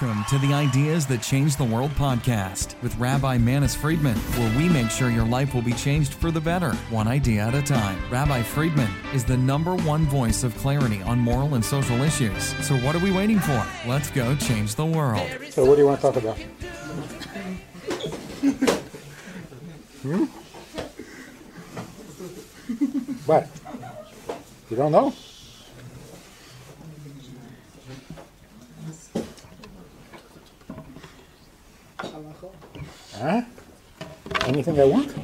Welcome to the Ideas That Change the World podcast with Rabbi Manis Friedman, where we make sure your life will be changed for the better, one idea at a time. Rabbi Friedman is the number one voice of clarity on moral and social issues. So, what are we waiting for? Let's go change the world. So, what do you want to talk about? hmm? What? You don't know? Anything I want?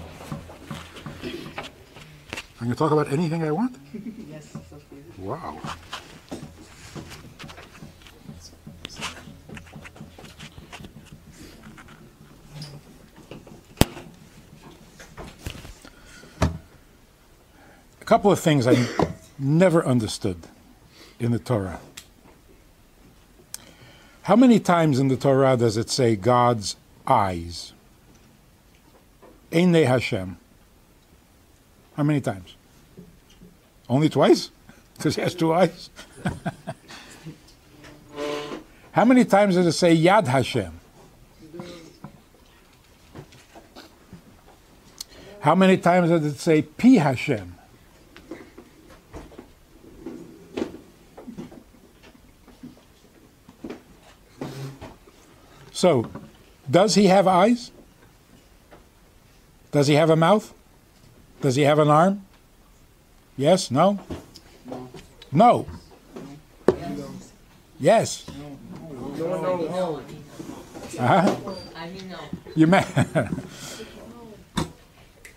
I'm going to talk about anything I want? Yes. Wow. A couple of things I never understood in the Torah. How many times in the Torah does it say God's eyes? Eine Hashem. How many times? Only twice? Because he has two eyes? How many times does it say Yad Hashem? How many times does it say Pi Hashem? So, does he have eyes? Does he have a mouth? Does he have an arm? Yes? No? No. Yes. Uh-huh. You may.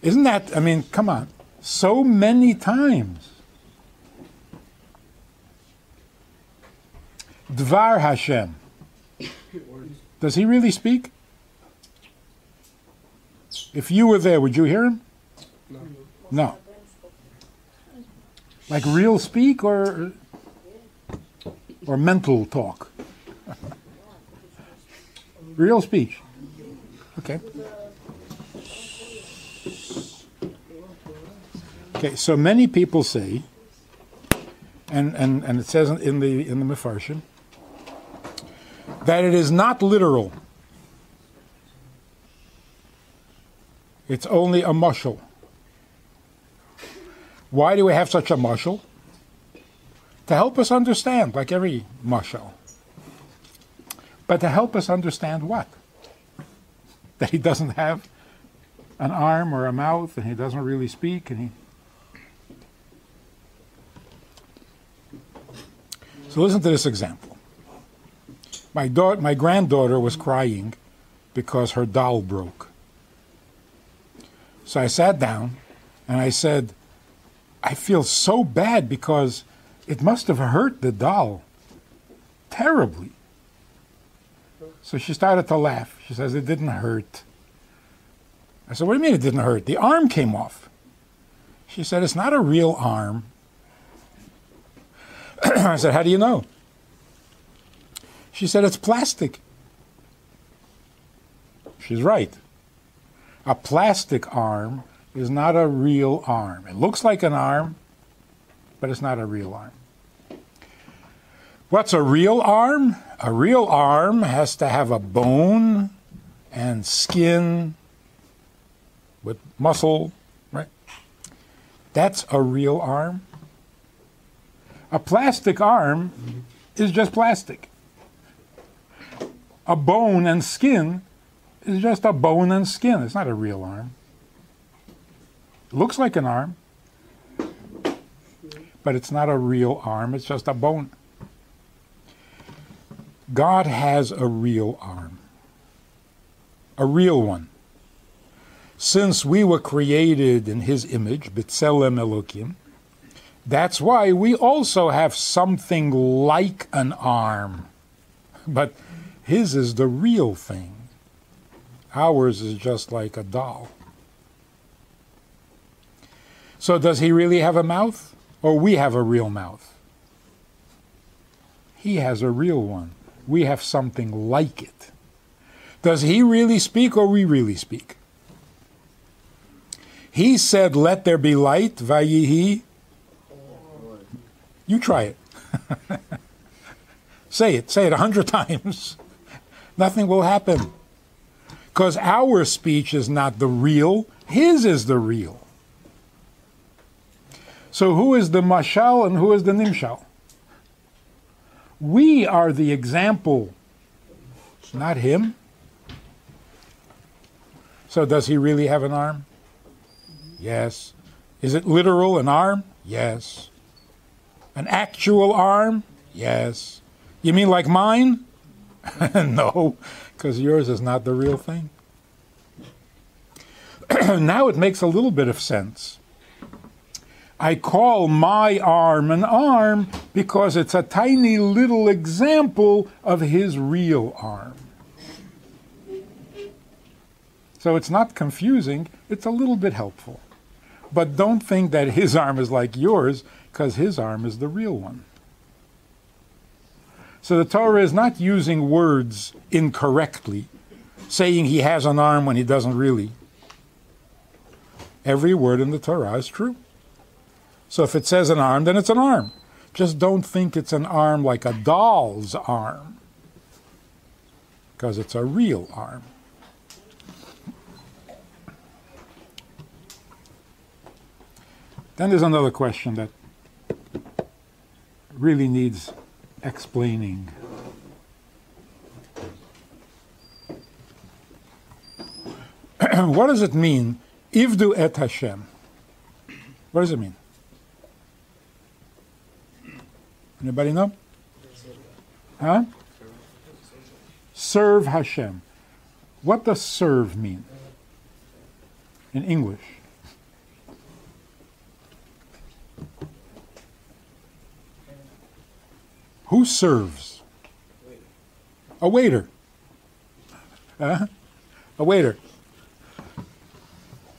Isn't that, I mean, come on, so many times. Dvar Hashem. Does he really speak? If you were there, would you hear him? No. No. Like real speak or or mental talk? real speech. Okay. Okay, so many people say, and, and, and it says in the in the Mefarshim, that it is not literal. It's only a mushal. Why do we have such a mushal? To help us understand, like every mushal. But to help us understand what? That he doesn't have an arm or a mouth and he doesn't really speak and he. So listen to this example. My, da- my granddaughter was crying because her doll broke. So I sat down and I said, I feel so bad because it must have hurt the doll terribly. So she started to laugh. She says, It didn't hurt. I said, What do you mean it didn't hurt? The arm came off. She said, It's not a real arm. I said, How do you know? She said, It's plastic. She's right. A plastic arm is not a real arm. It looks like an arm, but it's not a real arm. What's a real arm? A real arm has to have a bone and skin with muscle, right? That's a real arm. A plastic arm is just plastic. A bone and skin is just a bone and skin. It's not a real arm. It looks like an arm, but it's not a real arm, it's just a bone. God has a real arm, a real one. Since we were created in His image, B'Tselem Elokim, that's why we also have something like an arm. But His is the real thing. Ours is just like a doll. So, does He really have a mouth? Or we have a real mouth? He has a real one we have something like it. Does he really speak or we really speak? He said, Let there be light, Vayihi. You try it. say it, say it a hundred times. Nothing will happen. Because our speech is not the real, his is the real. So who is the mashal and who is the nimshal? We are the example, It's not him. So does he really have an arm? Yes. Is it literal, an arm? Yes. An actual arm? Yes. You mean like mine? no, because yours is not the real thing. now it makes a little bit of sense. I call my arm an arm because it's a tiny little example of his real arm. So it's not confusing, it's a little bit helpful. But don't think that his arm is like yours, because his arm is the real one. So the Torah is not using words incorrectly, saying he has an arm when he doesn't really. Every word in the Torah is true. So if it says an arm, then it's an arm. Just don't think it's an arm like a doll's arm, because it's a real arm. Then there's another question that really needs explaining. what does it mean, Ivdu et Hashem? What does it mean? Anybody know? Huh? Serve Hashem. What does serve mean in English? Who serves? A waiter. Uh, a waiter.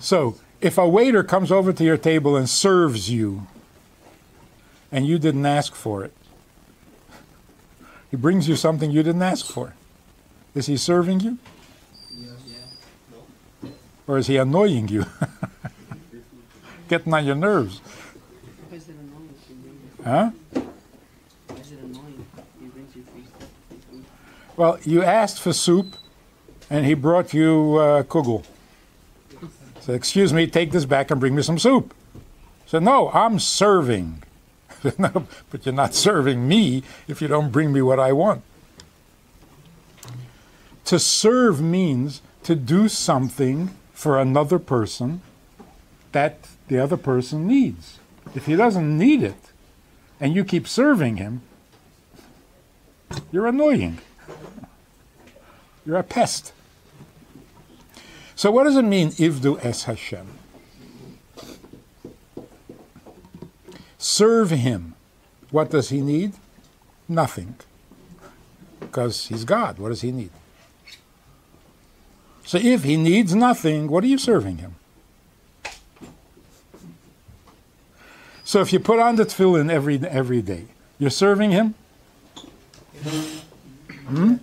So, if a waiter comes over to your table and serves you, and you didn't ask for it, he brings you something you didn't ask for. Is he serving you? Or is he annoying you? Getting on your nerves. Huh? Well, you asked for soup, and he brought you uh, kugel. So, excuse me, take this back and bring me some soup. So, no, I'm serving. no, but you're not serving me if you don't bring me what I want. To serve means to do something for another person that the other person needs. If he doesn't need it, and you keep serving him, you're annoying. You're a pest. So, what does it mean, Ivdu es Hashem? Serve him. What does he need? Nothing. Because he's God. What does he need? So, if he needs nothing, what are you serving him? So, if you put on the tefillin every, every day, you're serving him? Hmm?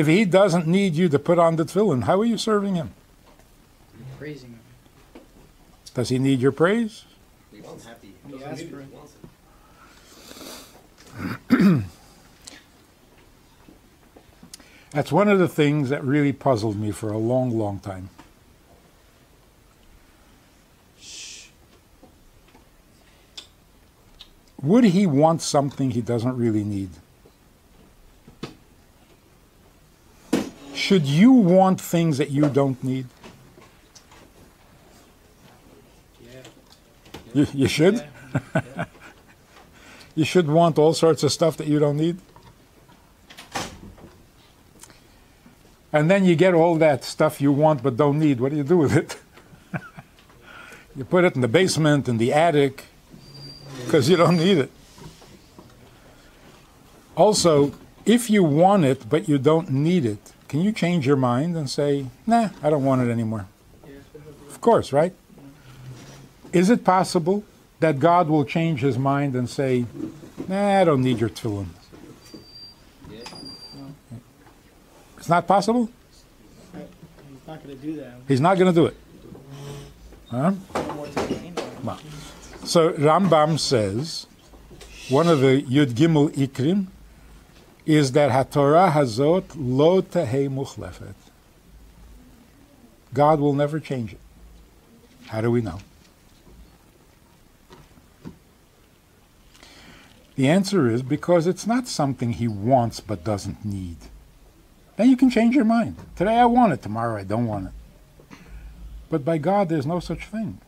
If he doesn't need you to put on the tefillin, how are you serving him? Praising him. Does he need your praise? He asked for it. That's one of the things that really puzzled me for a long, long time. Would he want something he doesn't really need? Should you want things that you don't need? Yeah. You, you should? you should want all sorts of stuff that you don't need? And then you get all that stuff you want but don't need. What do you do with it? you put it in the basement, in the attic, because you don't need it. Also, if you want it but you don't need it, can you change your mind and say, nah, I don't want it anymore? Of course, right? Is it possible that God will change his mind and say, nah, I don't need your tefillin? It's not possible? He's not going to do that. He's not going to do it. Huh? No more time anyway. Well, So Rambam says, one of the Yud Gimel Ikrim, is that HaTorah Hazot lo tehei muchlefet. God will never change it. How do we know? The answer is because it's not something he wants but doesn't need. Then you can change your mind. Today I want it, tomorrow I don't want it. But by God, there's no such thing.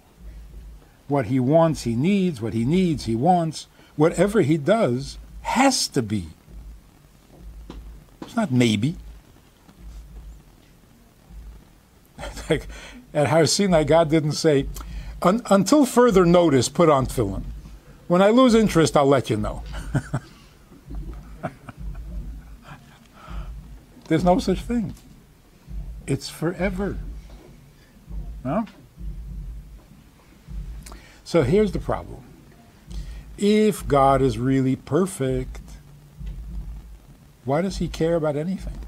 What he wants, he needs. What he needs, he wants. Whatever he does has to be. It's not maybe. like at Har Sinai, God didn't say, "Un- until further notice, put on tefillin. When I lose interest, I'll let you know. There's no such thing. It's forever. No? So here's the problem. If God is really perfect, why does he care about anything?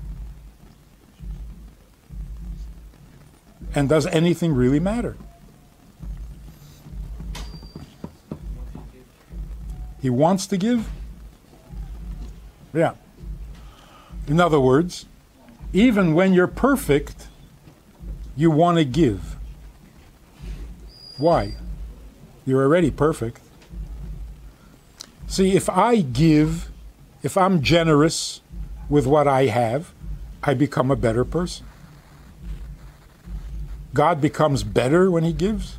And does anything really matter? He wants to give? Yeah. In other words, even when you're perfect, you want to give. Why? You're already perfect. See, if I give, if I'm generous with what I have, I become a better person. God becomes better when he gives.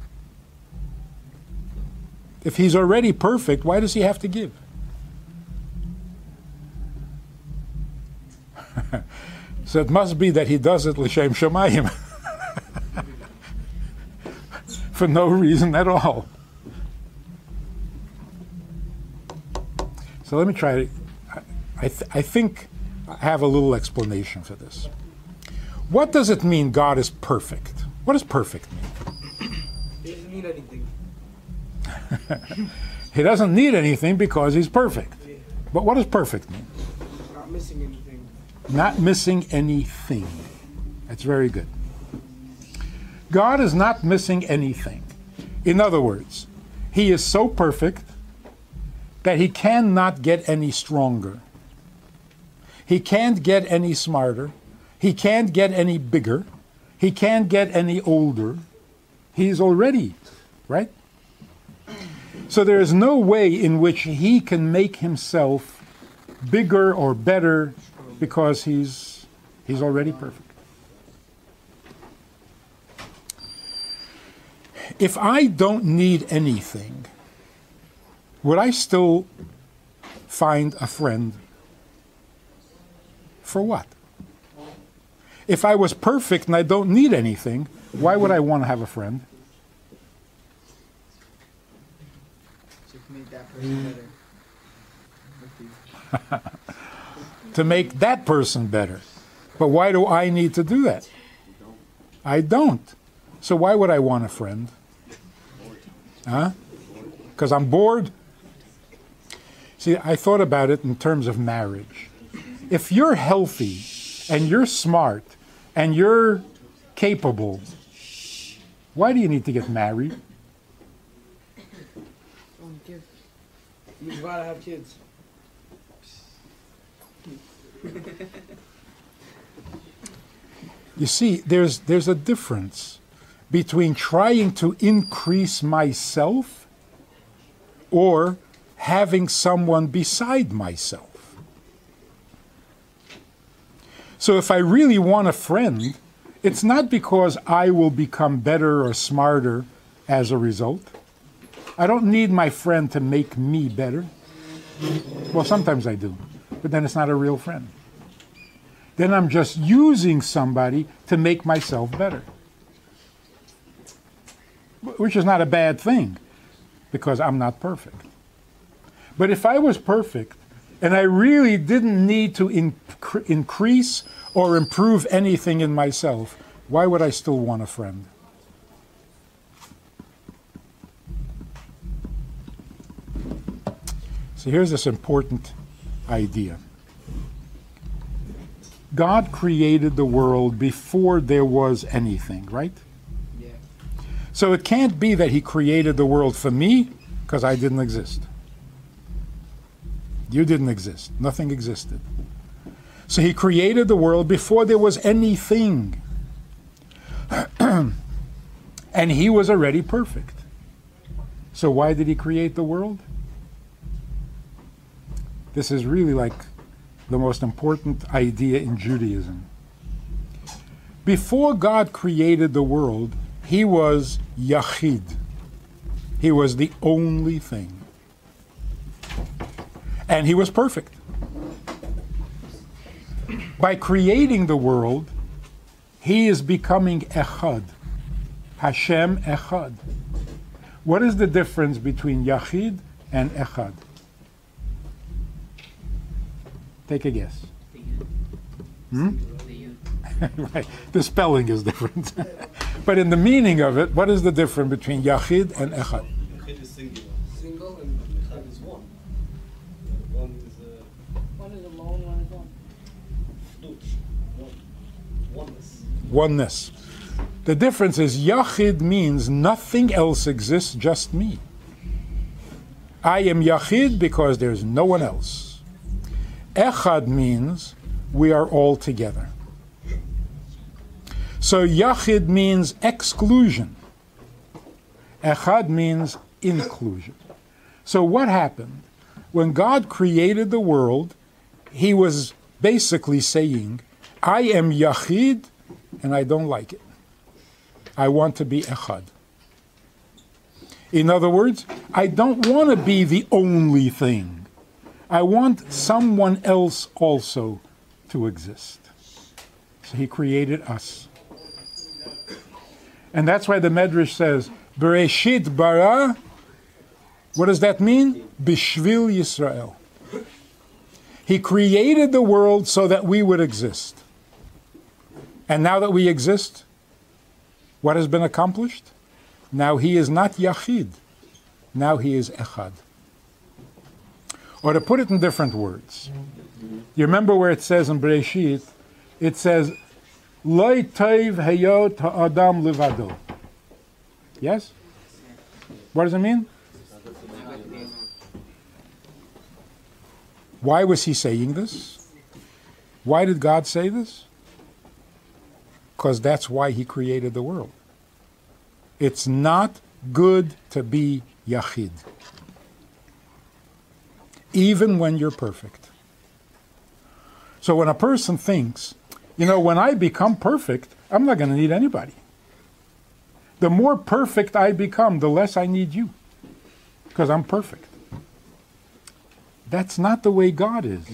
If he's already perfect, why does he have to give? so it must be that he does it l'shem shemayim. For no reason at all. So let me try. I, th- I think have a little explanation for this. What does it mean God is perfect? What does perfect mean? He doesn't need anything. He doesn't need anything because he's perfect. But what does perfect mean? Not missing anything. Not missing anything. That's very good. God is not missing anything. In other words, he is so perfect that he cannot get any stronger. He can't get any smarter. He can't get any bigger. He can't get any older. He's already, right? So there is no way in which he can make himself bigger or better because he's he's already perfect. If I don't need anything, would I still find a friend? For what? If I was perfect and I don't need anything, why would I want to have a friend? Just make that person better. to make that person better. But why do I need to do that? I don't. So why would I want a friend? Huh? Because I'm bored? See, I thought about it in terms of marriage. If you're healthy and you're smart and you're capable, why do you need to get married? You gotta have kids. You see, there's, there's a difference between trying to increase myself or having someone beside myself. So if I really want a friend, it's not because I will become better or smarter as a result. I don't need my friend to make me better. Well, sometimes I do, but then it's not a real friend then I'm just using somebody to make myself better. Which is not a bad thing, because I'm not perfect. But if I was perfect and I really didn't need to inc- increase or improve anything in myself, why would I still want a friend? So here's this important idea. God created the world before there was anything, right? Yeah. So it can't be that He created the world for me because I didn't exist. You didn't exist. Nothing existed. So he created the world before there was anything. and he was already perfect. So why did he create the world? This is really like the most important idea in Judaism. Before God created the world, he was Yachid. He was the only thing. And he was perfect. By creating the world, he is becoming Echad. Hashem Echad. What is the difference between Yachid and Echad? Take a guess. Hmm? right. The spelling is different. but in the meaning of it, what is the difference between Yachid and Echad? Oneness. The difference is Yachid means nothing else exists, just me. I am Yachid because there's no one else. Echad means we are all together. So Yachid means exclusion. Echad means inclusion. So what happened? When God created the world, he was basically saying, I am Yachid and I don't like it. I want to be Echad. In other words, I don't want to be the only thing. I want someone else also to exist. So he created us. And that's why the Medrash says, Bereshit bara. What does that mean? Bishvil Yisrael. He created the world so that we would exist. And now that we exist, what has been accomplished? Now he is not Yachid. Now he is Echad. Or to put it in different words, you remember where it says in Bereshit, it says, Loi toiv heyot ha'adam levado. Yes? What does it mean? Why was he saying this? Why did God say this? Because that's why he created the world. It's not good to be Yachid, even when you're perfect. So when a person thinks, you know, when I become perfect, I'm not going to need anybody. The more perfect I become, the less I need you, because I'm perfect. That's not the way God is.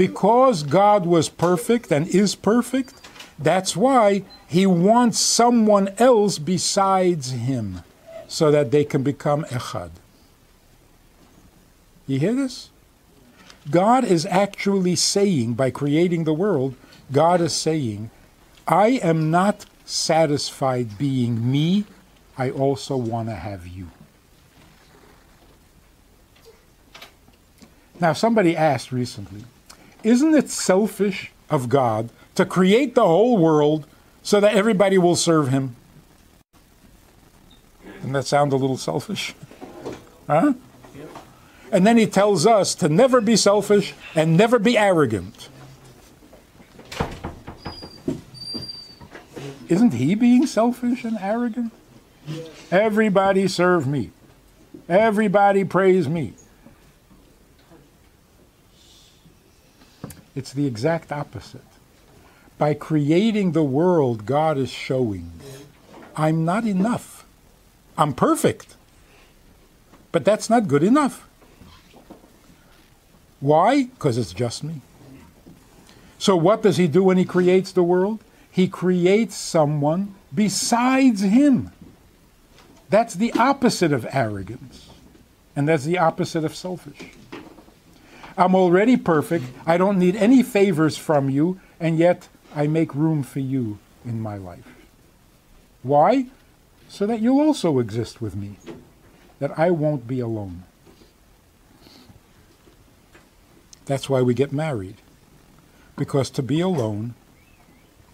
Because God was perfect and is perfect, that's why he wants someone else besides him so that they can become echad. You hear this? God is actually saying, by creating the world, God is saying, I am not satisfied being me, I also want to have you. Now, somebody asked recently, isn't it selfish of God to create the whole world so that everybody will serve him? Doesn't that sound a little selfish? Huh? And then he tells us to never be selfish and never be arrogant. Isn't he being selfish and arrogant? Everybody serve me. Everybody praise me. It's the exact opposite. By creating the world, God is showing I'm not enough. I'm perfect. But that's not good enough. Why? Because it's just me. So, what does he do when he creates the world? He creates someone besides him. That's the opposite of arrogance. And that's the opposite of selfish. I'm already perfect. I don't need any favors from you, and yet I make room for you in my life. Why? So that you'll also exist with me, that I won't be alone. That's why we get married. Because to be alone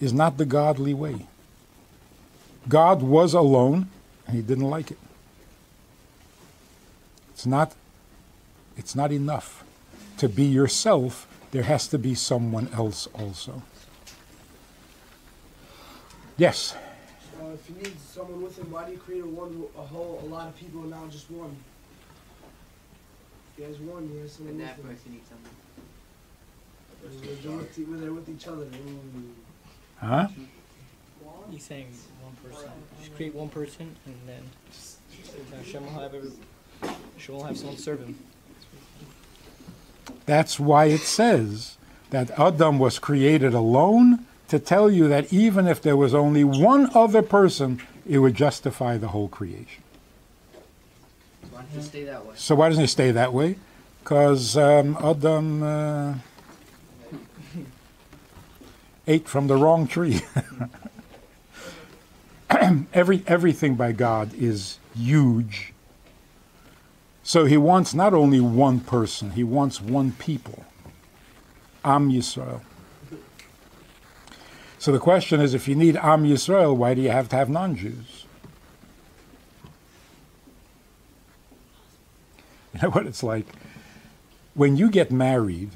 is not the godly way. God was alone and he didn't like it. It's not it's not enough to be yourself there has to be someone else also. Yes. Uh, if you need someone with him, why do you create a one, a whole, a lot of people and now just one? If he has one, he has someone And with that him. person needs someone. They're, they're with, they're with each other. Mm. Huh? He's saying one person. Just create one person, and then Hashem will have every, Hashem will have someone serve him. That's why it says that Adam was created alone to tell you that even if there was only one other person, it would justify the whole creation. Why you stay that way? So why doesn't he stay that way? Because um, Adam uh, ate from the wrong tree. Every everything by God is huge. So he wants not only one person, he wants one people. Am Yisrael. So the question is, if you need Am Yisrael, why do you have to have non-Jews? You know what it's like? When you get married,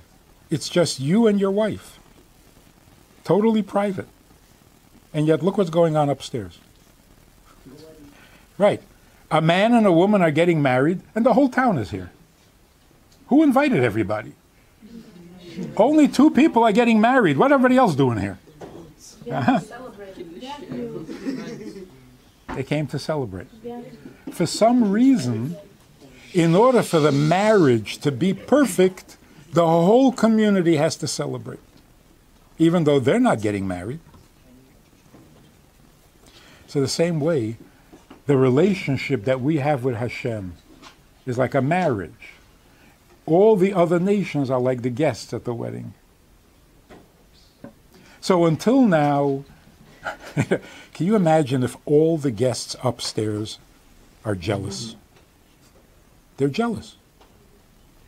it's just you and your wife. Totally private. And yet, look what's going on upstairs. Right. A man and a woman are getting married, and the whole town is here. Who invited everybody? Only two people are getting married. What everybody else doing here? Uh-huh. They came to celebrate. For some reason, in order for the marriage to be perfect, the whole community has to celebrate, even though they're not getting married. So, the same way, the relationship that we have with Hashem is like a marriage. All the other nations are like the guests at the wedding. So, until now, can you imagine if all the guests upstairs are jealous? They're jealous.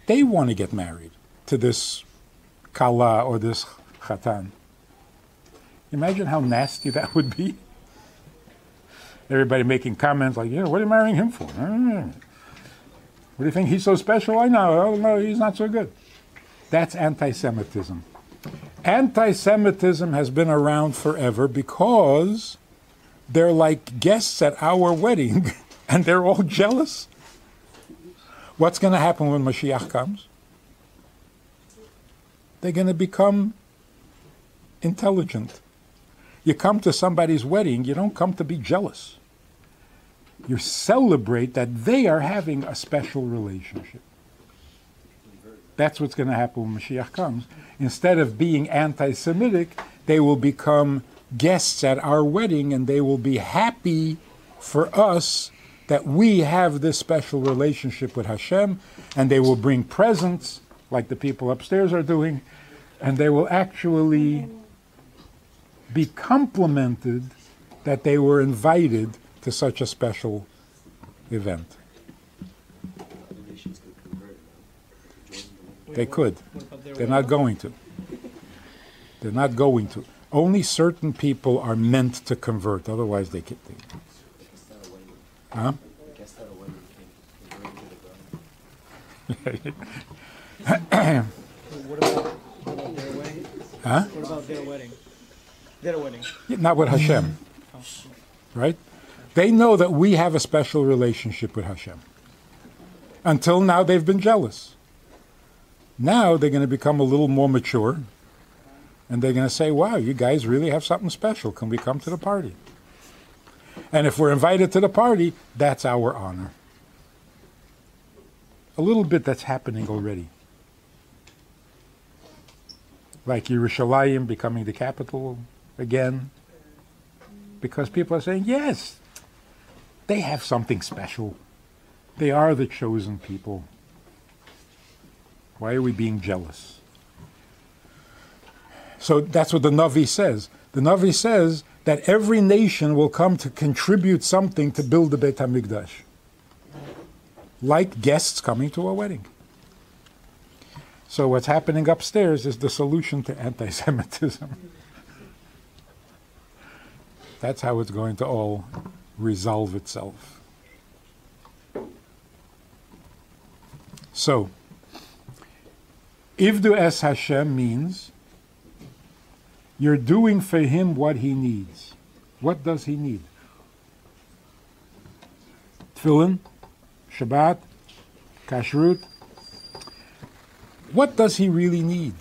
They want to get married to this kala or this chatan. Imagine how nasty that would be. Everybody making comments like, "Yeah, what are you marrying him for? What do you think he's so special? I know. Oh no, he's not so good." That's anti-Semitism. Anti-Semitism has been around forever because they're like guests at our wedding, and they're all jealous. What's going to happen when Mashiach comes? They're going to become intelligent. You come to somebody's wedding, you don't come to be jealous. You celebrate that they are having a special relationship. That's what's going to happen when Mashiach comes. Instead of being anti Semitic, they will become guests at our wedding and they will be happy for us that we have this special relationship with Hashem, and they will bring presents like the people upstairs are doing, and they will actually be complimented that they were invited to such a special event. The nations could convert now. Join the They could. What about their They're not going to. They're not going to. Only certain people are meant to convert, otherwise they can. They, guests that are wedding. huh? The guests that are wedding came converted to the ground. What about, what about their wedding? Huh? What about their wedding? Their wedding. Not with Hashem. Right? They know that we have a special relationship with Hashem. Until now, they've been jealous. Now they're going to become a little more mature, and they're going to say, Wow, you guys really have something special. Can we come to the party? And if we're invited to the party, that's our honor. A little bit that's happening already. Like Yerushalayim becoming the capital again. Because people are saying, yes, they have something special. They are the chosen people. Why are we being jealous? So that's what the Navi says. The Navi says that every nation will come to contribute something to build the Beit HaMikdash. Like guests coming to a wedding. So what's happening upstairs is the solution to anti-Semitism. That's how it's going to all resolve itself. So, Ivdu es Hashem means you're doing for him what he needs. What does he need? Tefillin, Shabbat, Kashrut. What does he really need?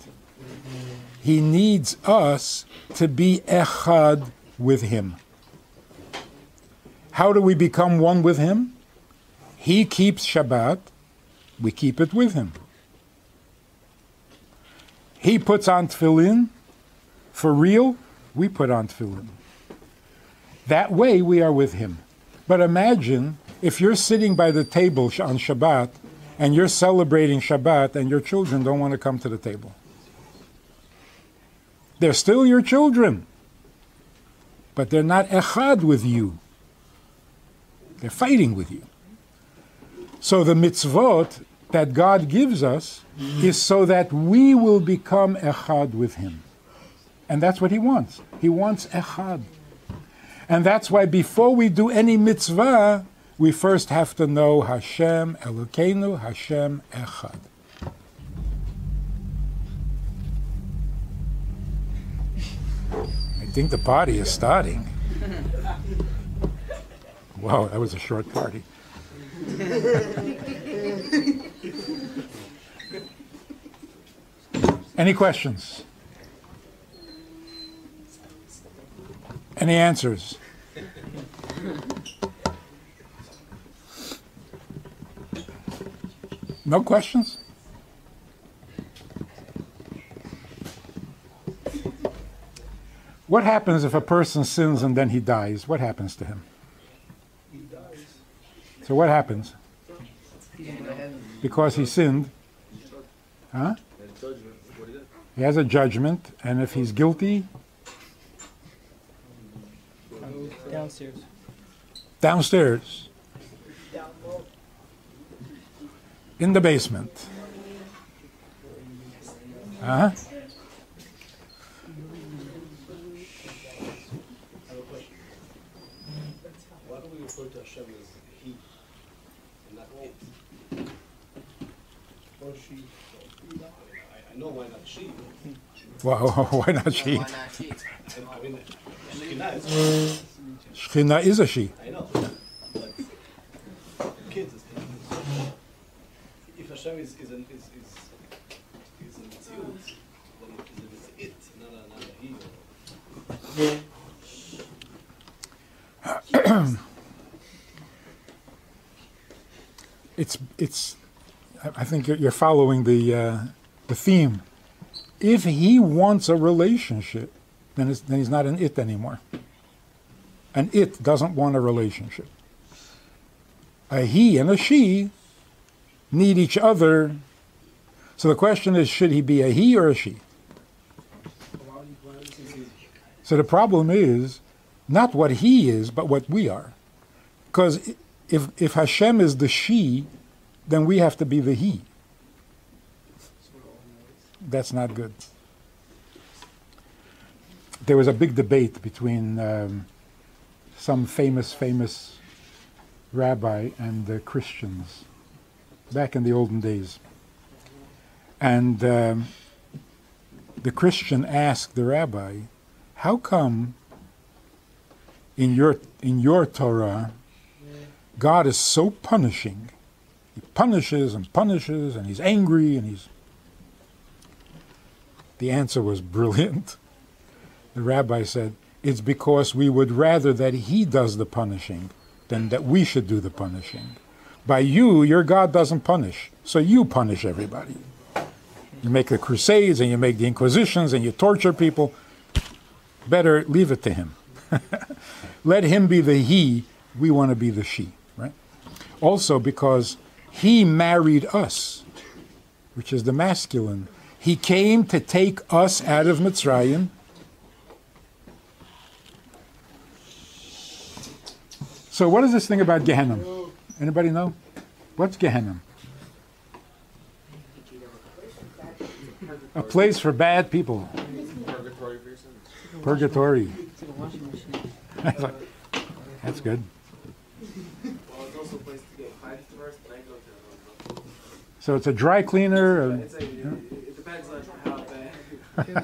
He needs us to be echad with him. How do we become one with him? He keeps Shabbat, we keep it with him. He puts on tefillin, for real, we put on tefillin. That way we are with him. But imagine if you're sitting by the table on Shabbat and you're celebrating Shabbat and your children don't want to come to the table. They're still your children, but they're not echad with you. They're fighting with you. So the mitzvot that God gives us is so that we will become echad with Him. And that's what He wants. He wants echad. And that's why before we do any mitzvah, we first have to know Hashem Elokeinu, Hashem Echad. I think the party is starting. Wow, that was a short party. Any questions? Any answers? No questions? What happens if a person sins and then he dies? What happens to him? So what happens? He's in the heaven. Because he sinned, huh? And judgment, what he has a judgment, and if he's guilty, Downstairs. downstairs in the basement. Huh? We refer to Hashem as he and not it? Or she. I, I know why not she. Wow, why not she? Why not she? I mean, Shekinah is, Shechina is a she. I know. But kids is If Hashem is, is, an, is, is, is a Metziut, then it's, it's it, not a, not a he. Or, It's it's. I- think you're- following the uh, the theme. If he wants a relationship, then then he's not an it anymore. An it doesn't want a relationship. A he and a she need each other. So the question is, should he be a he or a she? So the problem is not what he is, but what we are. Because if, if Hashem is the she, then we have to be the he. That's not good. There was a big debate between um, some famous, famous rabbi and the Christians back in the olden days. And um, the Christian asked the rabbi, how come in your in your Torah God is so punishing? He punishes and punishes and he's angry and he's The answer was brilliant. The rabbi said, It's because we would rather that he does the punishing than that we should do the punishing. By you, your God doesn't punish, so you punish everybody. You make the crusades and you make the inquisitions and you torture people. Better leave it to him. Let him be the he, we want to be the she? Also because he married us, which is the masculine. He came to take us out of Mitzrayim. So what is this thing about Gehenna? Anybody know? What's Gehenna? A place for bad people. Purgatory That's your sins. Purgatory. It's like a washing machine. That's good. Well, it's also a place to get cleansed first, then go to the So it's a dry cleaner. uh, It's a, it, it depends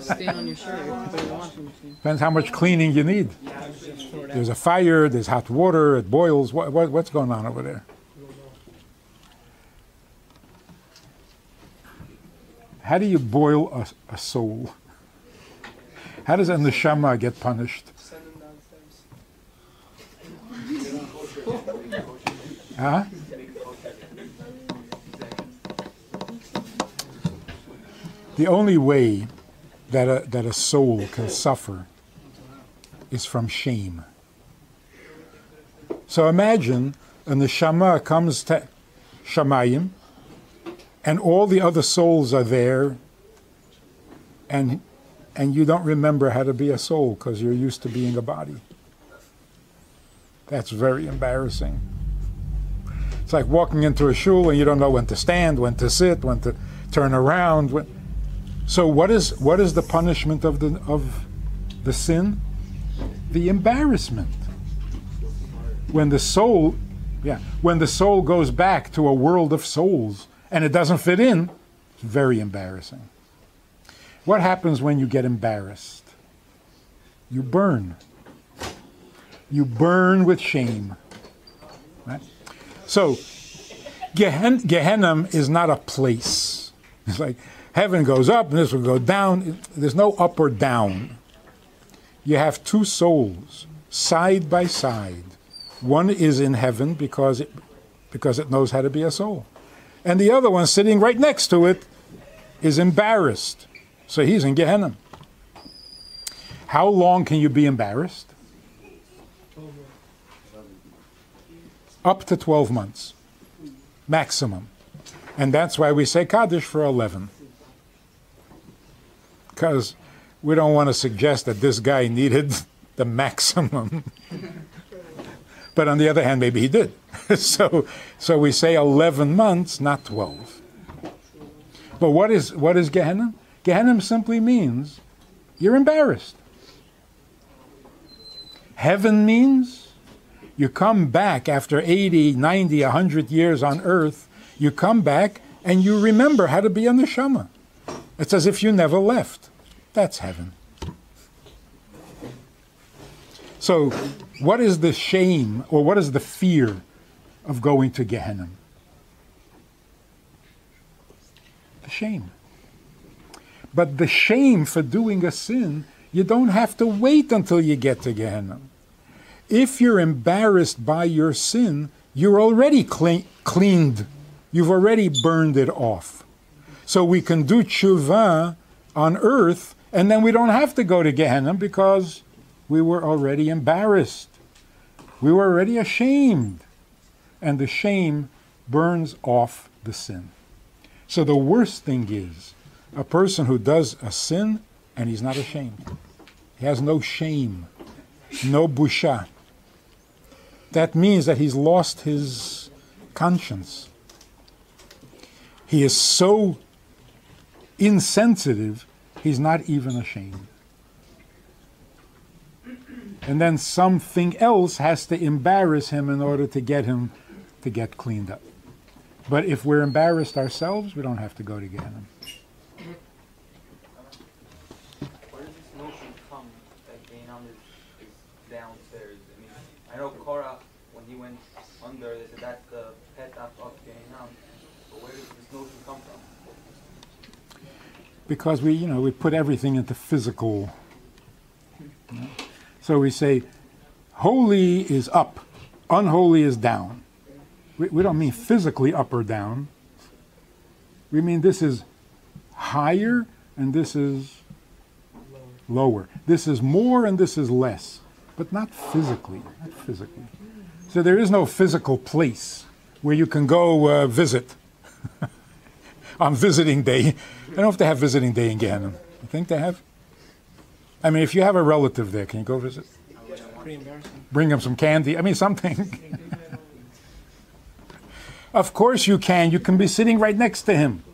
Stay on your shirt. Put it in the washing machine. Depends how much cleaning you need. Just throw it out. There's a fire, there's hot water, it boils. What, what, what's going on over there? How do you boil a, a soul? How does a neshama get punished? Send them downstairs. Huh? The only way that a, that a soul can suffer is from shame. So imagine a neshama comes to Shamayim, and all the other souls are there, and and you don't remember how to be a soul because you're used to being a body. That's very embarrassing. It's like walking into a shul and you don't know when to stand, when to sit, when to turn around. When... So what is what is the punishment of the of the sin? The embarrassment. When the soul, yeah, when the soul goes back to a world of souls and it doesn't fit in, it's very embarrassing. What happens when you get embarrassed? You burn. You burn with shame. Right? So, Gehen- Gehenna is not a place. It's like heaven goes up and this will go down. There's no up or down. You have two souls side by side. One is in heaven because it, because it knows how to be a soul. And the other one sitting right next to it is embarrassed. So he's in Gehenna. How long can you be embarrassed? Up to 12 months, maximum. And that's why we say Kaddish for 11. Because we don't want to suggest that this guy needed the maximum. but on the other hand, maybe he did. so, so we say 11 months, not 12. But what is, what is Gehenna? Gehenna simply means you're embarrassed. Heaven means you come back after 80, 90, 100 years on earth, you come back and you remember how to be a neshama. It's as if you never left. That's heaven. So, what is the shame or what is the fear of going to Gehenna? The shame. But the shame for doing a sin, you don't have to wait until you get to Gehenna. If you're embarrassed by your sin, you're already cle- cleaned. You've already burned it off. So we can do tshuva on earth, and then we don't have to go to Gehenna because we were already embarrassed. We were already ashamed. And the shame burns off the sin. So the worst thing is a person who does a sin and he's not ashamed. He has no shame, no busha. That means that he's lost his conscience. He is so insensitive, he's not even ashamed. And then something else has to embarrass him in order to get him to get cleaned up. But if we're embarrassed ourselves, we don't have to go to Gehenna. Where does this notion come that Gehinnom is, is downstairs? I mean, I know Korah, when he went under, they said that's the petach of Gehinnom. But where does this notion come from? Because we, you know, we put everything into physical. So we say, holy is up, unholy is down. We, we don't mean physically up or down. We mean this is higher and this is lower. This is more and this is less, but not physically. Not physically. So there is no physical place where you can go uh, visit on visiting day. I don't know if they have visiting day in Gehenna. You think they have? I mean, if you have a relative there, can you go visit? Bring them some candy. I mean, something. of course you can. You can be sitting right next to him.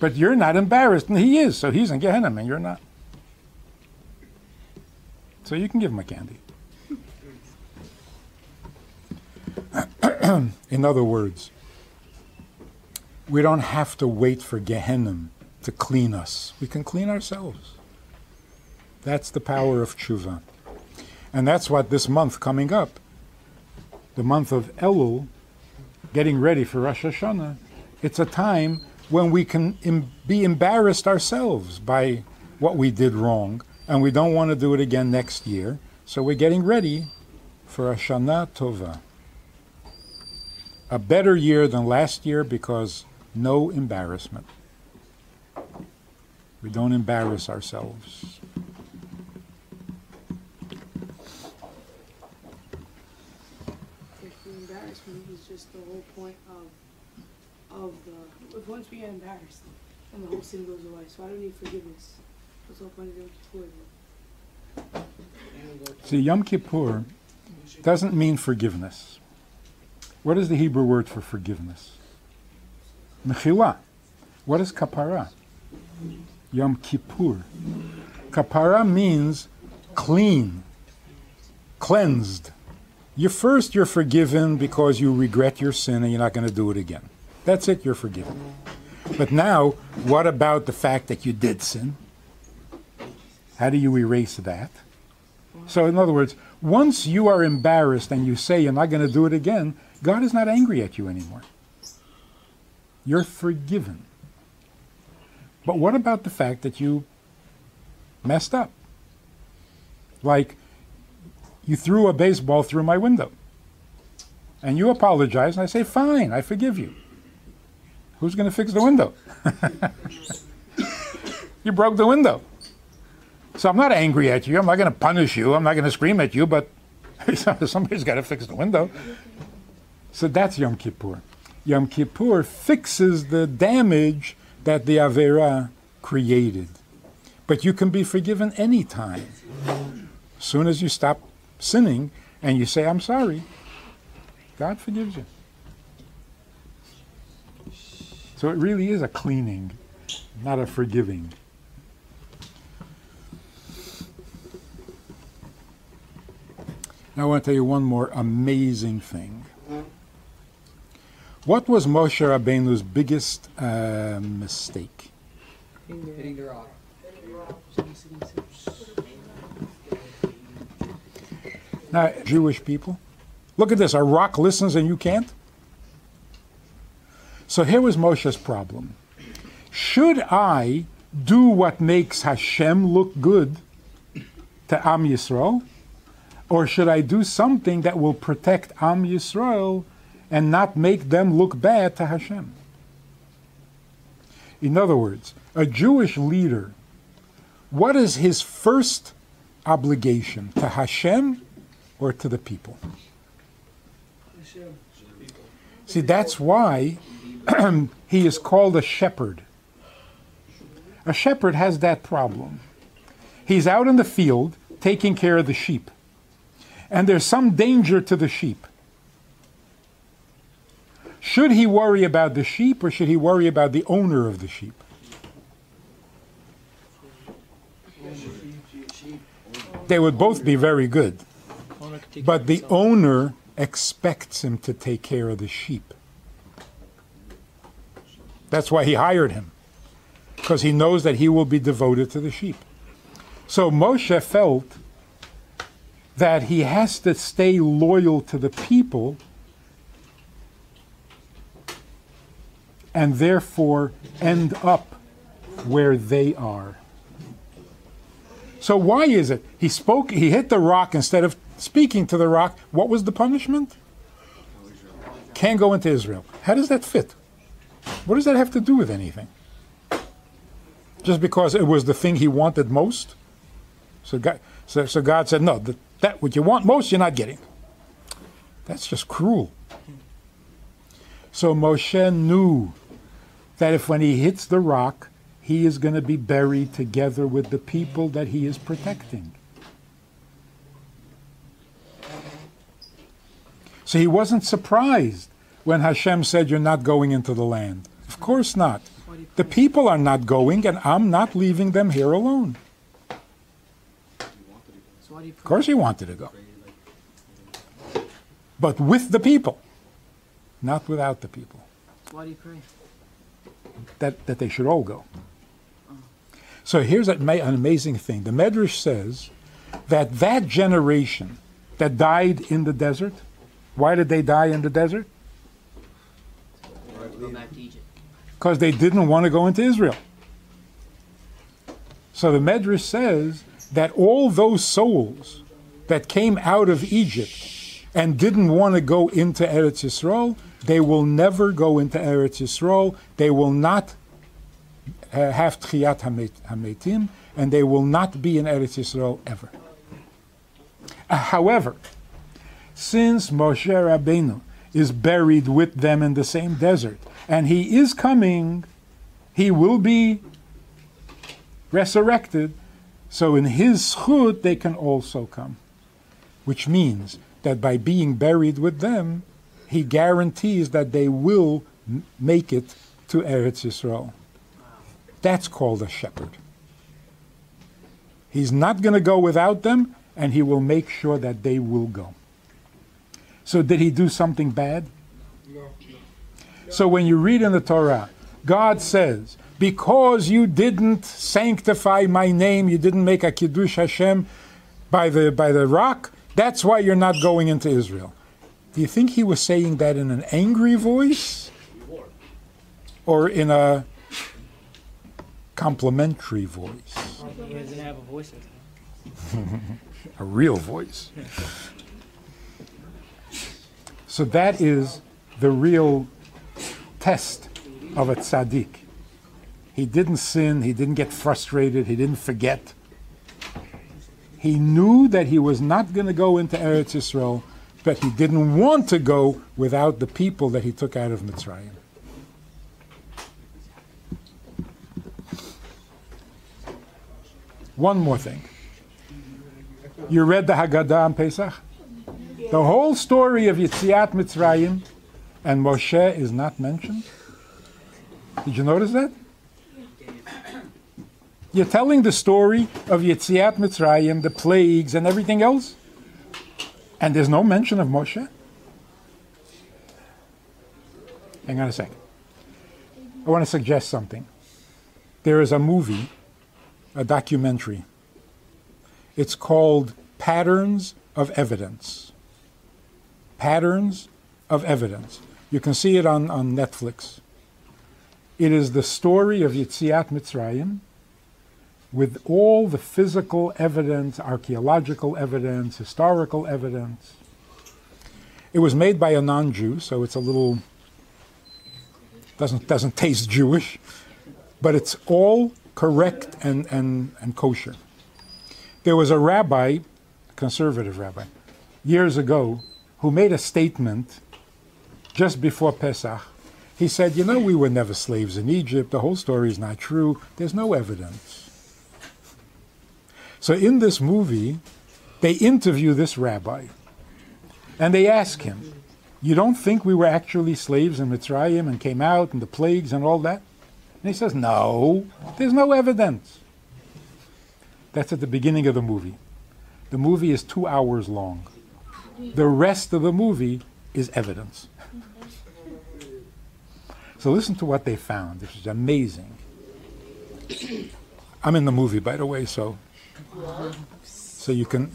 But you're not embarrassed, and he is. So he's in Gehenna, and you're not. So you can give him a candy. in other words, we don't have to wait for Gehenna to clean us. We can clean ourselves. That's the power of tshuva. And that's what this month coming up, the month of Elul, getting ready for Rosh Hashanah, it's a time when we can be embarrassed ourselves by what we did wrong, and we don't want to do it again next year. So we're getting ready for a Shana Tova. A better year than last year because no embarrassment. We don't embarrass ourselves. The embarrassment is just the whole point of of the once we get embarrassed then the whole sin goes away. So I don't need forgiveness. What's the whole point of Yom Kippur? See, Yom Kippur doesn't mean forgiveness. What is the Hebrew word for forgiveness? Mechila. What is kapara? Yom Kippur. Kapara means clean, cleansed. You first you're forgiven because you regret your sin and you're not going to do it again. That's it, you're forgiven. But now, what about the fact that you did sin? How do you erase that? So, in other words, once you are embarrassed and you say you're not going to do it again, God is not angry at you anymore. You're forgiven. But what about the fact that you messed up? Like, you threw a baseball through my window. And you apologize, and I say, fine, I forgive you. Who's going to fix the window? you broke the window. So I'm not angry at you. I'm not going to punish you. I'm not going to scream at you, but somebody's got to fix the window. So that's Yom Kippur. Yom Kippur fixes the damage that the Avera created. But you can be forgiven any time. As soon as you stop sinning and you say, I'm sorry, God forgives you. So it really is a cleaning, not a forgiving. Now I want to tell you one more amazing thing. What was Moshe Rabbeinu's biggest uh, mistake? Hitting the rock. Now, Jewish people, look at this. A rock listens and you can't? So here was Moshe's problem. Should I do what makes Hashem look good to Am Yisrael? Or should I do something that will protect Am Yisrael and not make them look bad to Hashem? In other words, a Jewish leader, what is his first obligation? To Hashem or to the people? See, that's why he is called a shepherd. A shepherd has that problem. He's out in the field taking care of the sheep, and there's some danger to the sheep. Should he worry about the sheep or should he worry about the owner of the sheep? They would both be very good, but the owner expects him to take care of the sheep. That's why he hired him, because he knows that he will be devoted to the sheep. So Moshe felt that he has to stay loyal to the people and therefore end up where they are. So why is it he spoke he hit the rock instead of speaking to the rock? What was the punishment? Can't go into Israel. How does that fit? What does that have to do with anything? Just because it was the thing he wanted most? So God, so, so God said, no, that, that what you want most, you're not getting. That's just cruel. So Moshe knew that if when he hits the rock, he is going to be buried together with the people that he is protecting. So he wasn't surprised when Hashem said, You're not going into the land. Of course not. The people are not going, and I'm not leaving them here alone. Of course, he wanted to go. But with the people, not without the people. Why do you pray? That, that they should all go. So here's an amazing thing. The Medrash says that that generation that died in the desert, why did they die in the desert? Go back to Egypt. Because they didn't want to go into Israel. So the Medrash says that all those souls that came out of Egypt and didn't want to go into Eretz Yisrael, they will never go into Eretz Yisrael. They will not uh, have Tchiyat Hametim, and they will not be in Eretz Yisrael ever. Uh, however, since Moshe Rabbeinu is buried with them in the same desert, and he is coming, he will be resurrected. So in his zchut, they can also come. Which means that by being buried with them, he guarantees that they will make it to Eretz Yisrael. That's called a shepherd. He's not going to go without them, and he will make sure that they will go. So, did he do something bad? So, when you read in the Torah, God says, Because you didn't sanctify my name, you didn't make a Kiddush Hashem by the, by the rock, that's why you're not going into Israel. Do you think he was saying that in an angry voice? Or in a complimentary voice? He doesn't have a voice a real voice. So that is the real test of a tzaddik. He didn't sin, he didn't get frustrated, he didn't forget. He knew that he was not going to go into Eretz Yisrael, but he didn't want to go without the people that he took out of Mitzrayim. One more thing. You read the Haggadah on Pesach? The whole story of Yitziat Mitzrayim and Moshe is not mentioned. Did you notice that? You're telling the story of Yitziat Mitzrayim, the plagues, and everything else, and there's no mention of Moshe? Hang on a second. I want to suggest something. There is a movie, a documentary. It's called Patterns of Evidence. Patterns of Evidence. You can see it on, on Netflix. It is the story of Yitziat Mitzrayim with all the physical evidence, archaeological evidence, historical evidence. It was made by a non-Jew, so it's a little doesn't doesn't taste Jewish, but it's all correct and, and, and kosher. There was a rabbi, conservative rabbi, years ago, who made a statement just before Pesach. He said, You know, we were never slaves in Egypt. The whole story is not true. There's no evidence. So in this movie, they interview this rabbi and they ask him, You don't think we were actually slaves in Mitzrayim and came out and the plagues and all that? And he says, No, there's no evidence. That's at the beginning of the movie. The movie is two hours long. The rest of the movie is evidence. So listen to what they found. This is amazing. I'm in the movie, by the way, so so you can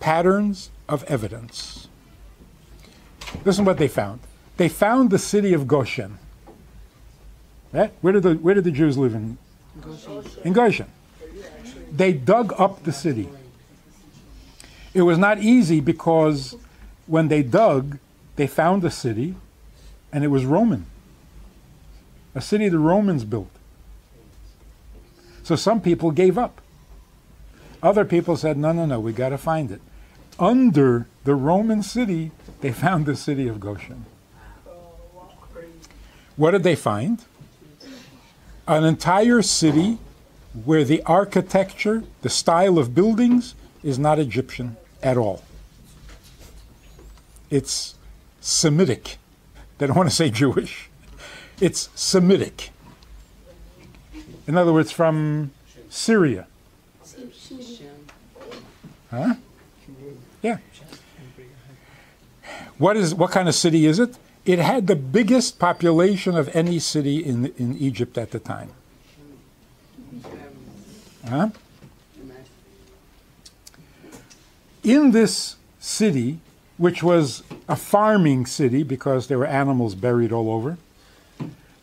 patterns of evidence. Listen what they found. They found the city of Goshen. Right? Where did the where did the Jews live in? In Goshen. They dug up the city. It was not easy because when they dug, they found the city and it was Roman. A city the Romans built. So some people gave up. Other people said, no, no, no, we got to find it. Under the Roman city, they found the city of Goshen. What did they find? An entire city where the architecture, the style of buildings, is not Egyptian at all. It's Semitic. They don't want to say Jewish. It's Semitic. In other words, from Syria. Huh? Yeah. What is what kind of city is it? It had the biggest population of any city in in Egypt at the time. Huh? In this city, which was a farming city because there were animals buried all over,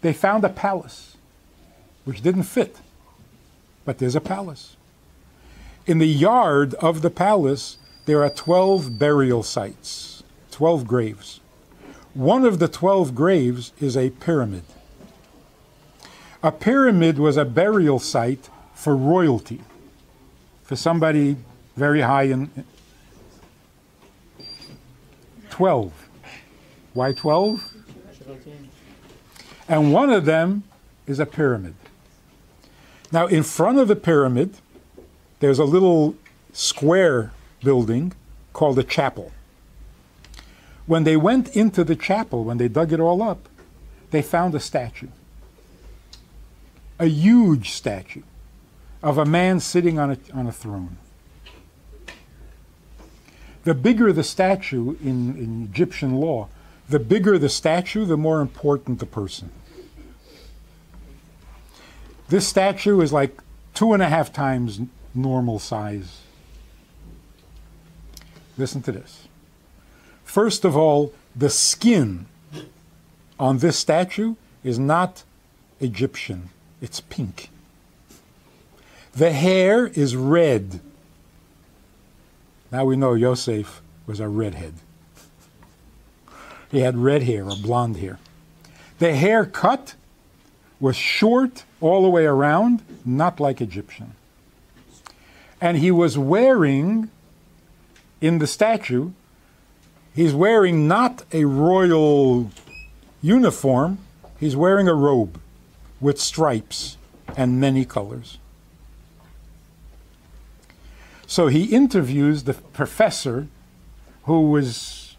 they found a palace which didn't fit, but there's a palace. In the yard of the palace, there are 12 burial sites, 12 graves. One of the 12 graves is a pyramid. A pyramid was a burial site for royalty, for somebody very high in. 12. Why 12? And one of them is a pyramid. Now, in front of the pyramid, there's a little square building called a chapel. When they went into the chapel, when they dug it all up, they found a statue. A huge statue of a man sitting on a, on a throne. The bigger the statue in, in Egyptian law, the bigger the statue, the more important the person. This statue is like two and a half times normal size. Listen to this. First of all, the skin on this statue is not Egyptian, it's pink. The hair is red. Now we know Yosef was a redhead. He had red hair or blonde hair. The hair cut was short all the way around, not like Egyptian. And he was wearing, in the statue, he's wearing not a royal uniform, he's wearing a robe with stripes and many colors. So he interviews the professor who was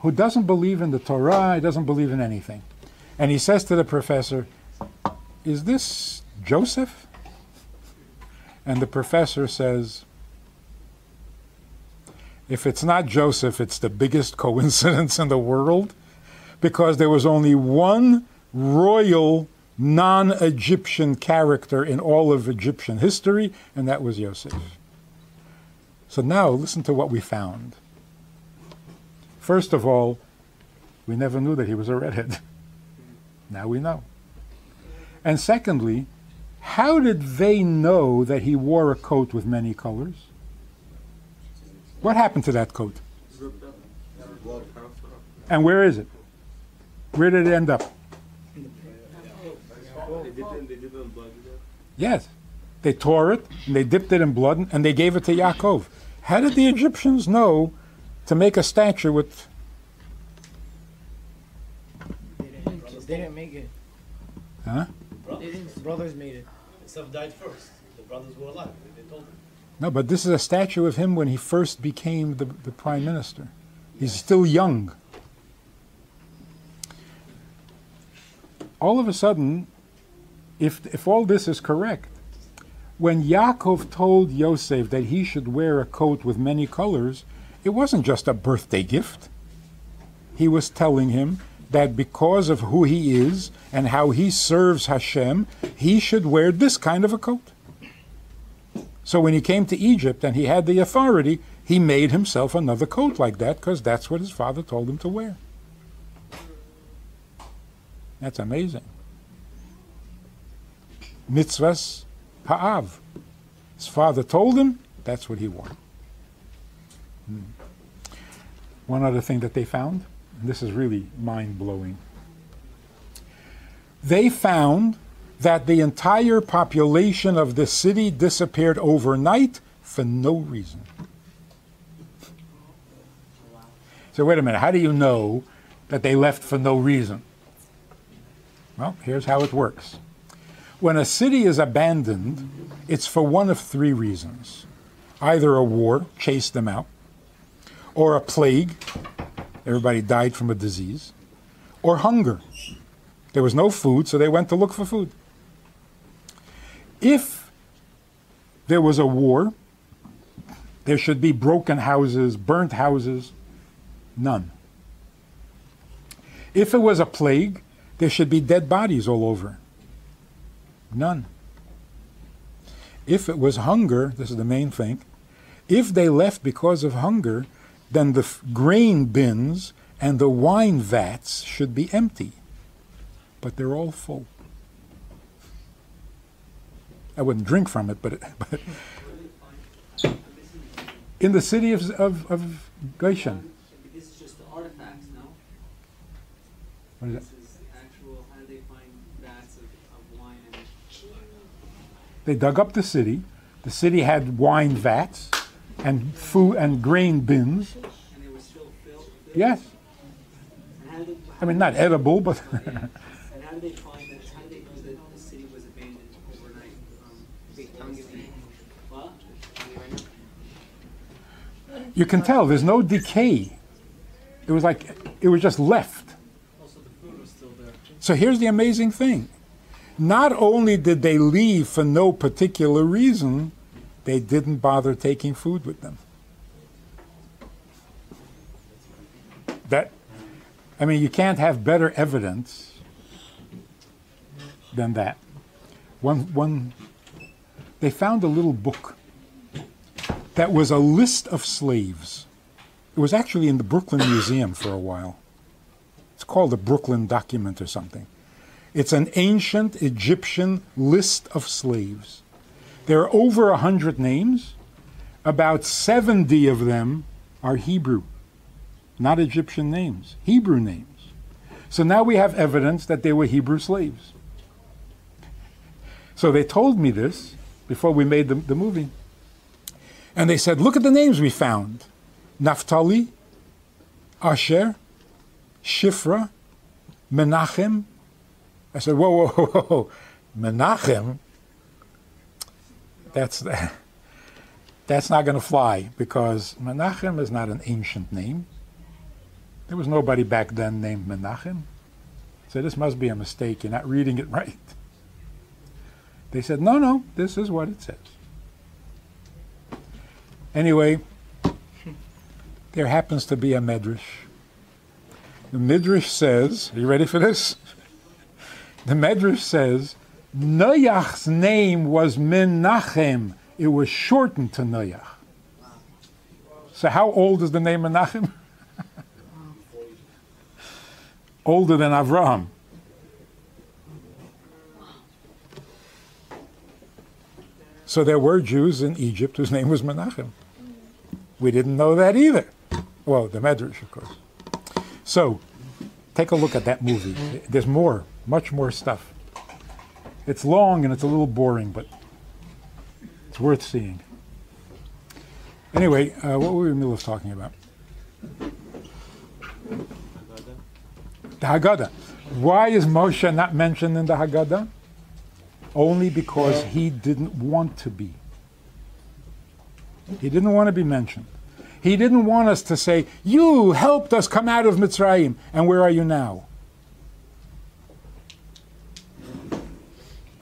who doesn't believe in the Torah, he doesn't believe in anything. And he says to the professor, Is this Joseph? And the professor says, If it's not Joseph, it's the biggest coincidence in the world because there was only one royal non Egyptian character in all of Egyptian history, and that was Joseph. So now listen to what we found. First of all, we never knew that he was a redhead. Now we know. And secondly, how did they know that he wore a coat with many colors? What happened to that coat? And where is it? Where did it end up? Yes. They tore it and they dipped it in blood and they gave it to Yaakov. How did the Egyptians know to make a statue with They didn't, they didn't make it. huh? They didn't. Brothers made it. Yosef died first. The brothers were alive. They, they told him. No, but this is a statue of him when he first became the, the prime minister. He's still young. All of a sudden, if, if all this is correct, when Yaakov told Yosef that he should wear a coat with many colors, it wasn't just a birthday gift. He was telling him that because of who he is and how he serves Hashem, he should wear this kind of a coat. So when he came to Egypt and he had the authority, he made himself another coat like that because that's what his father told him to wear. That's amazing. Mitzvahs ha'av. His father told him, that's what he wore. Hmm. One other thing that they found, this is really mind blowing. They found that the entire population of the city disappeared overnight for no reason. So, wait a minute, how do you know that they left for no reason? Well, here's how it works. When a city is abandoned, it's for one of three reasons either a war chased them out, or a plague, everybody died from a disease, or hunger. There was no food, so they went to look for food. If there was a war, there should be broken houses, burnt houses, none. If it was a plague, there should be dead bodies all over. None. if it was hunger, this is the main thing, if they left because of hunger, then the grain bins and the wine vats should be empty. But they're all full. I wouldn't drink from it, but, it, but in the city of, of, of Goshen. This is just the artifacts, no? What is This it? is actual, how do they find vats of, of wine They dug up the city. The city had wine vats and food and grain bins. Yes. I mean, not edible, but you can tell there's no decay. It was like it was just left. So here's the amazing thing. Not only did they leave for no particular reason, they didn't bother taking food with them. That, I mean, you can't have better evidence than that. One, one, they found a little book that was a list of slaves. It was actually in the Brooklyn Museum for a while. It's called the Brooklyn Document or something. It's an ancient Egyptian list of slaves. There are over a hundred names. About 70 of them are Hebrew, not Egyptian names, Hebrew names. So now we have evidence that they were Hebrew slaves. So they told me this before we made the, the movie. And they said, Look at the names we found Naphtali, Asher, Shifra, Menachem. I said, whoa, whoa, whoa, whoa. Menachem? That's, that's not going to fly because Menachem is not an ancient name. There was nobody back then named Menachem. So this must be a mistake. You're not reading it right. They said, no, no, this is what it says. Anyway, there happens to be a medrash. The midrash says, are you ready for this? The medrash says, Noach's name was Menachem. It was shortened to Noach. So how old is the name Menachem? Older than Avraham. So there were Jews in Egypt whose name was Menachem. We didn't know that either. Well, the Medrash, of course. So, take a look at that movie. There's more, much more stuff. It's long and it's a little boring, but it's worth seeing. Anyway, uh, what were we in the middle of talking about? The Haggadah. Why is Moshe not mentioned in the Haggadah? Only because he didn't want to be. He didn't want to be mentioned. He didn't want us to say, You helped us come out of Mitzrayim, and where are you now?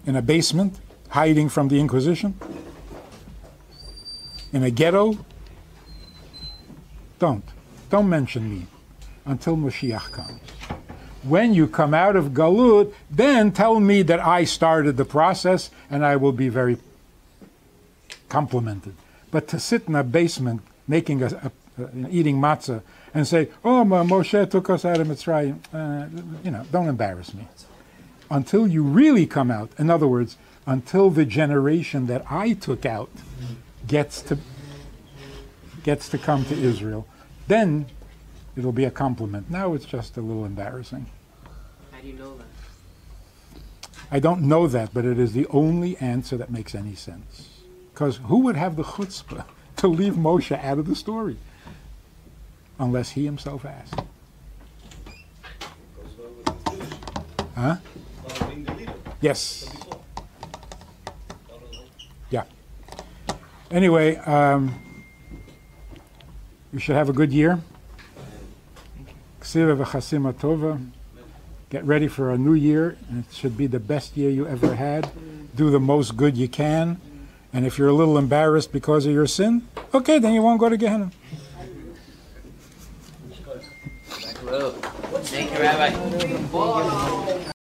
In a basement, hiding from the Inquisition? In a ghetto? Don't. Don't mention me until Moshiach comes. When you come out of Galut, then tell me that I started the process and I will be very complimented. But to sit in a basement making a, a, eating matzah and say, "Oh, Moshe took us out of Mitzrayim," uh, you know, don't embarrass me. Until you really come out, in other words, until the generation that I took out gets to gets to come to Israel, then it'll be a compliment. Now it's just a little embarrassing. How do you know that? I don't know that, but it is the only answer that makes any sense. Because who would have the chutzpah to leave Moshe out of the story? Unless he himself asked. Goes well with his wish. Huh? About being the leader. Yes. Yeah. Anyway, um, you should have a good year. Get ready for a new year. It should be the best year you ever had. Do the most good you can. And if you're a little embarrassed because of your sin, okay, then you won't go to Gehenna. Thank you, Rabbi.